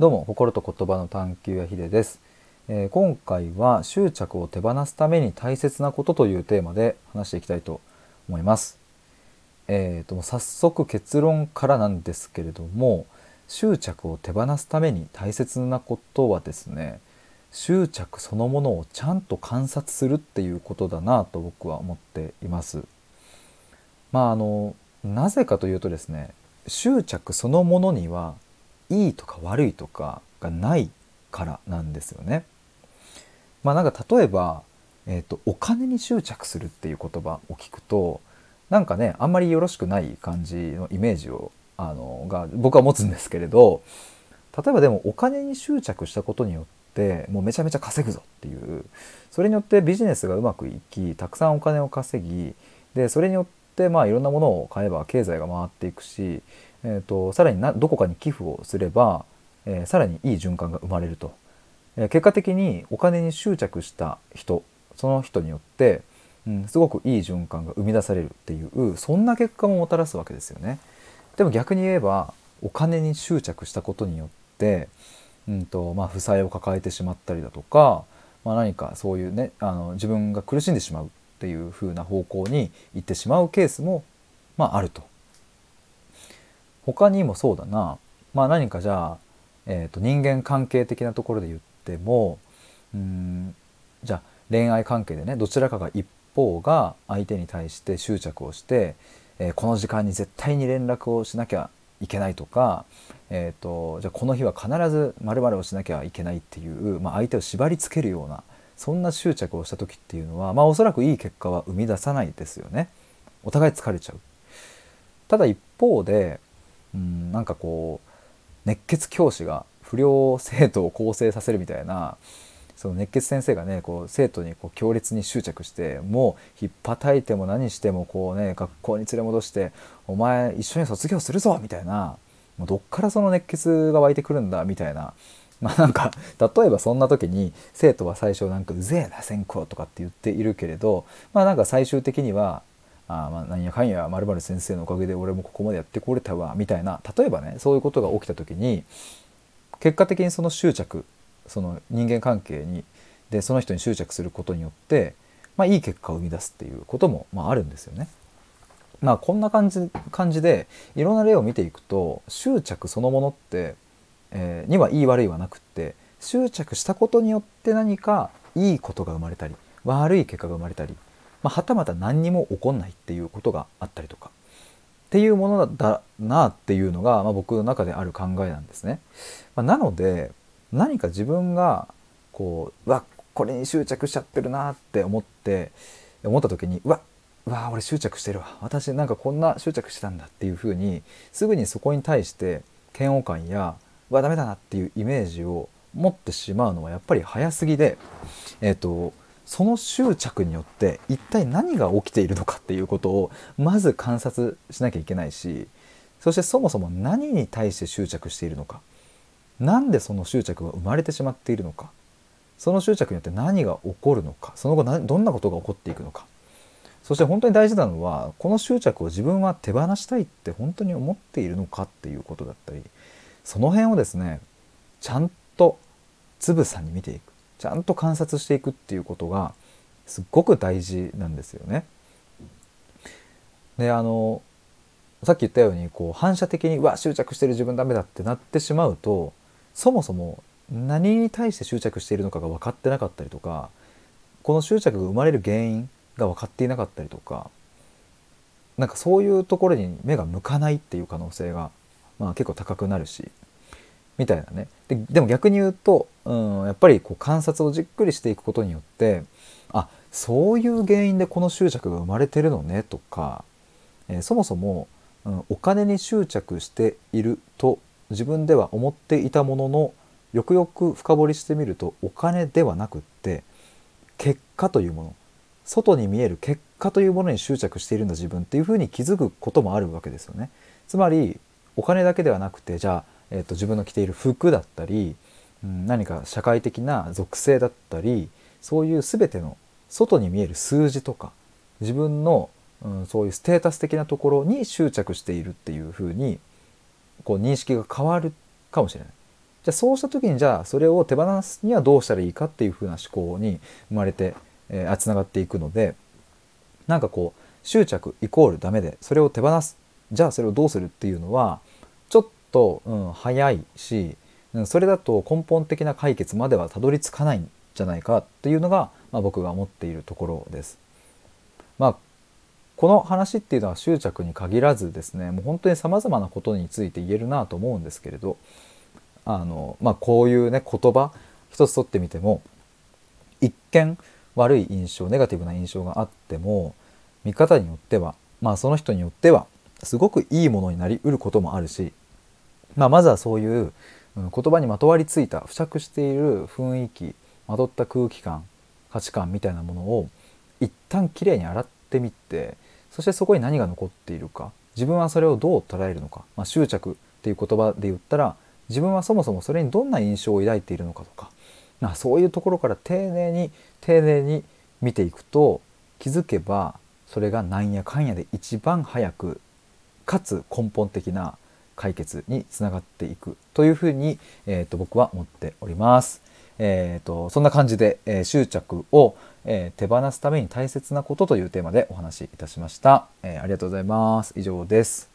どうも心と言葉の探求やひでです、えー今回は執着を手放すために大切なことというテーマで話していきたいと思います。えーと早速結論からなんですけれども執着を手放すために大切なことはですね執着そのものをちゃんと観察するっていうことだなと僕は思っています。まああのなぜかというとですね執着そのものにはいいとか悪いとかがないからなんですよね。まあなんか例えば、えーとお金に執着するっていう言葉を聞くとなんかねあんまりよろしくない感じのイメージをあのが僕は持つんですけれど例えばでもお金に執着したことによってもうめちゃめちゃ稼ぐぞっていうそれによってビジネスがうまくいきたくさんお金を稼ぎでそれによってまあいろんなものを買えば経済が回っていくし、えー、とさらになどこかに寄付をすれば、えーさらにいい循環が生まれると、えー結果的にお金に執着した人その人によって、うん、すごくいい循環が生み出されるっていうそんな結果ももたらすわけですよね。でも逆に言えばお金に執着したことによって、うんとまあ、負債を抱えてしまったりだとか、まあ、何かそういうねあの自分が苦しんでしまうっていう風な方向に行ってしまうケースも、まあ、あると。他にもそうだな、まあ、何かじゃあ、えー、と人間関係的なところで言ってもうんじゃあ恋愛関係でねどちらかが一方が相手に対して執着をして、えーこの時間に絶対に連絡をしなきゃいけないとか、えー、とじゃあこの日は必ず〇〇をしなきゃいけないっていう、まあ、相手を縛りつけるようなそんな執着をした時っていうのは、まあ、おそらくいい結果は生み出さないですよね。お互い疲れちゃう。ただ一方でうんなんかこう熱血教師が不良生徒を構成させるみたいなその熱血先生がねこう生徒にこう強烈に執着してもうひっぱたいても何してもこうね学校に連れ戻して「お前一緒に卒業するぞ!」みたいなもうどっからその熱血が湧いてくるんだみたいな。まあなんか例えばそんな時に生徒は最初なんか「うぜえな先行」とかって言っているけれどまあなんか最終的にはあまあなんやかんやまる先生のおかげで俺もここまでやってこれたわみたいな例えばねそういうことが起きた時に結果的にその執着その人間関係にでその人に執着することによって、まあ、いい結果を生み出すっていうことも、まあ、あるんですよね。まあこんな感じ感じでいろんな例を見ていくと執着そのものって、えーにはいい悪いはなくって執着したことによって何かいいことが生まれたり悪い結果が生まれたり、まあ、はたまた何にも起こんないっていうことがあったりとかっていうものだなっていうのが、まあ、僕の中である考えなんですね。まあ、なので何か自分がこううわこれに執着しちゃってるなって思って思った時にうわうわ俺執着してるわ私なんかこんな執着してたんだっていうふうにすぐにそこに対して嫌悪感やうわダメだなっていうイメージを持ってしまうのはやっぱり早すぎで、えっとその執着によって一体何が起きているのかっていうことをまず観察しなきゃいけないしそしてそもそも何に対して執着しているのか。なんでその執着が生まれてしまっているのか。その執着によって何が起こるのか。その後どんなことが起こっていくのか。そして本当に大事なのはこの執着を自分は手放したいって本当に思っているのかっていうことだったりその辺をですねちゃんとつぶさに見ていく。ちゃんと観察していくっていうことがすっごく大事なんですよね。であのさっき言ったようにこう反射的に「うわ執着してる自分ダメだ」ってなってしまうとそもそも何に対して執着しているのかが分かってなかったりとかこの執着が生まれる原因が分かっていなかったりとかなんかそういうところに目が向かないっていう可能性が、まあ、結構高くなるしみたいなねででも逆に言うと、うん、やっぱりこう観察をじっくりしていくことによってあそういう原因でこの執着が生まれてるのねとか、えーそもそも、うん、お金に執着していると自分では思っていたもののよくよく深掘りしてみるとお金ではなくって結果というもの外に見える結果というものに執着しているんだ自分っていうふうに気づくこともあるわけですよね。つまりお金だけではなくてじゃあ、えー、と自分の着ている服だったり、うん、何か社会的な属性だったりそういう全ての外に見える数字とか自分の、うん、そういうステータス的なところに執着しているっていうふうにこう認識が変わるかもしれない。じゃあそうした時にじゃあそれを手放すにはどうしたらいいかっていうふうな思考に生まれてえー、つながっていくのでなんかこう執着イコールダメでそれを手放すじゃあそれをどうするっていうのはちょっと、うん、早いし、うん、それだと根本的な解決まではたどり着かないんじゃないかっていうのが、まあ、僕が思っているところです。まあこの話っていうのは執着に限らずですねもう本当にさまざまなことについて言えるなと思うんですけれどあの、まあ、こういうね言葉一つとってみても一見悪い印象ネガティブな印象があっても見方によってはまあその人によってはすごくいいものになりうることもあるし、まあ、まずはそういう、言葉にまとわりついた付着している雰囲気まとった空気感価値観みたいなものを一旦きれいに洗ってみてそしてそこに何が残っているか自分はそれをどう捉えるのか、まあ、執着っていう言葉で言ったら自分はそもそもそれにどんな印象を抱いているのかとかまあ、そういうところから丁寧に丁寧に見ていくと気づけばそれがなんやかんやで一番早くかつ根本的な解決につながっていくというふうに、えーと、僕は思っております。えーと、そんな感じで、えー、執着を、えー、手放すために大切なことというテーマでお話しいたしました。えー、ありがとうございます。以上です。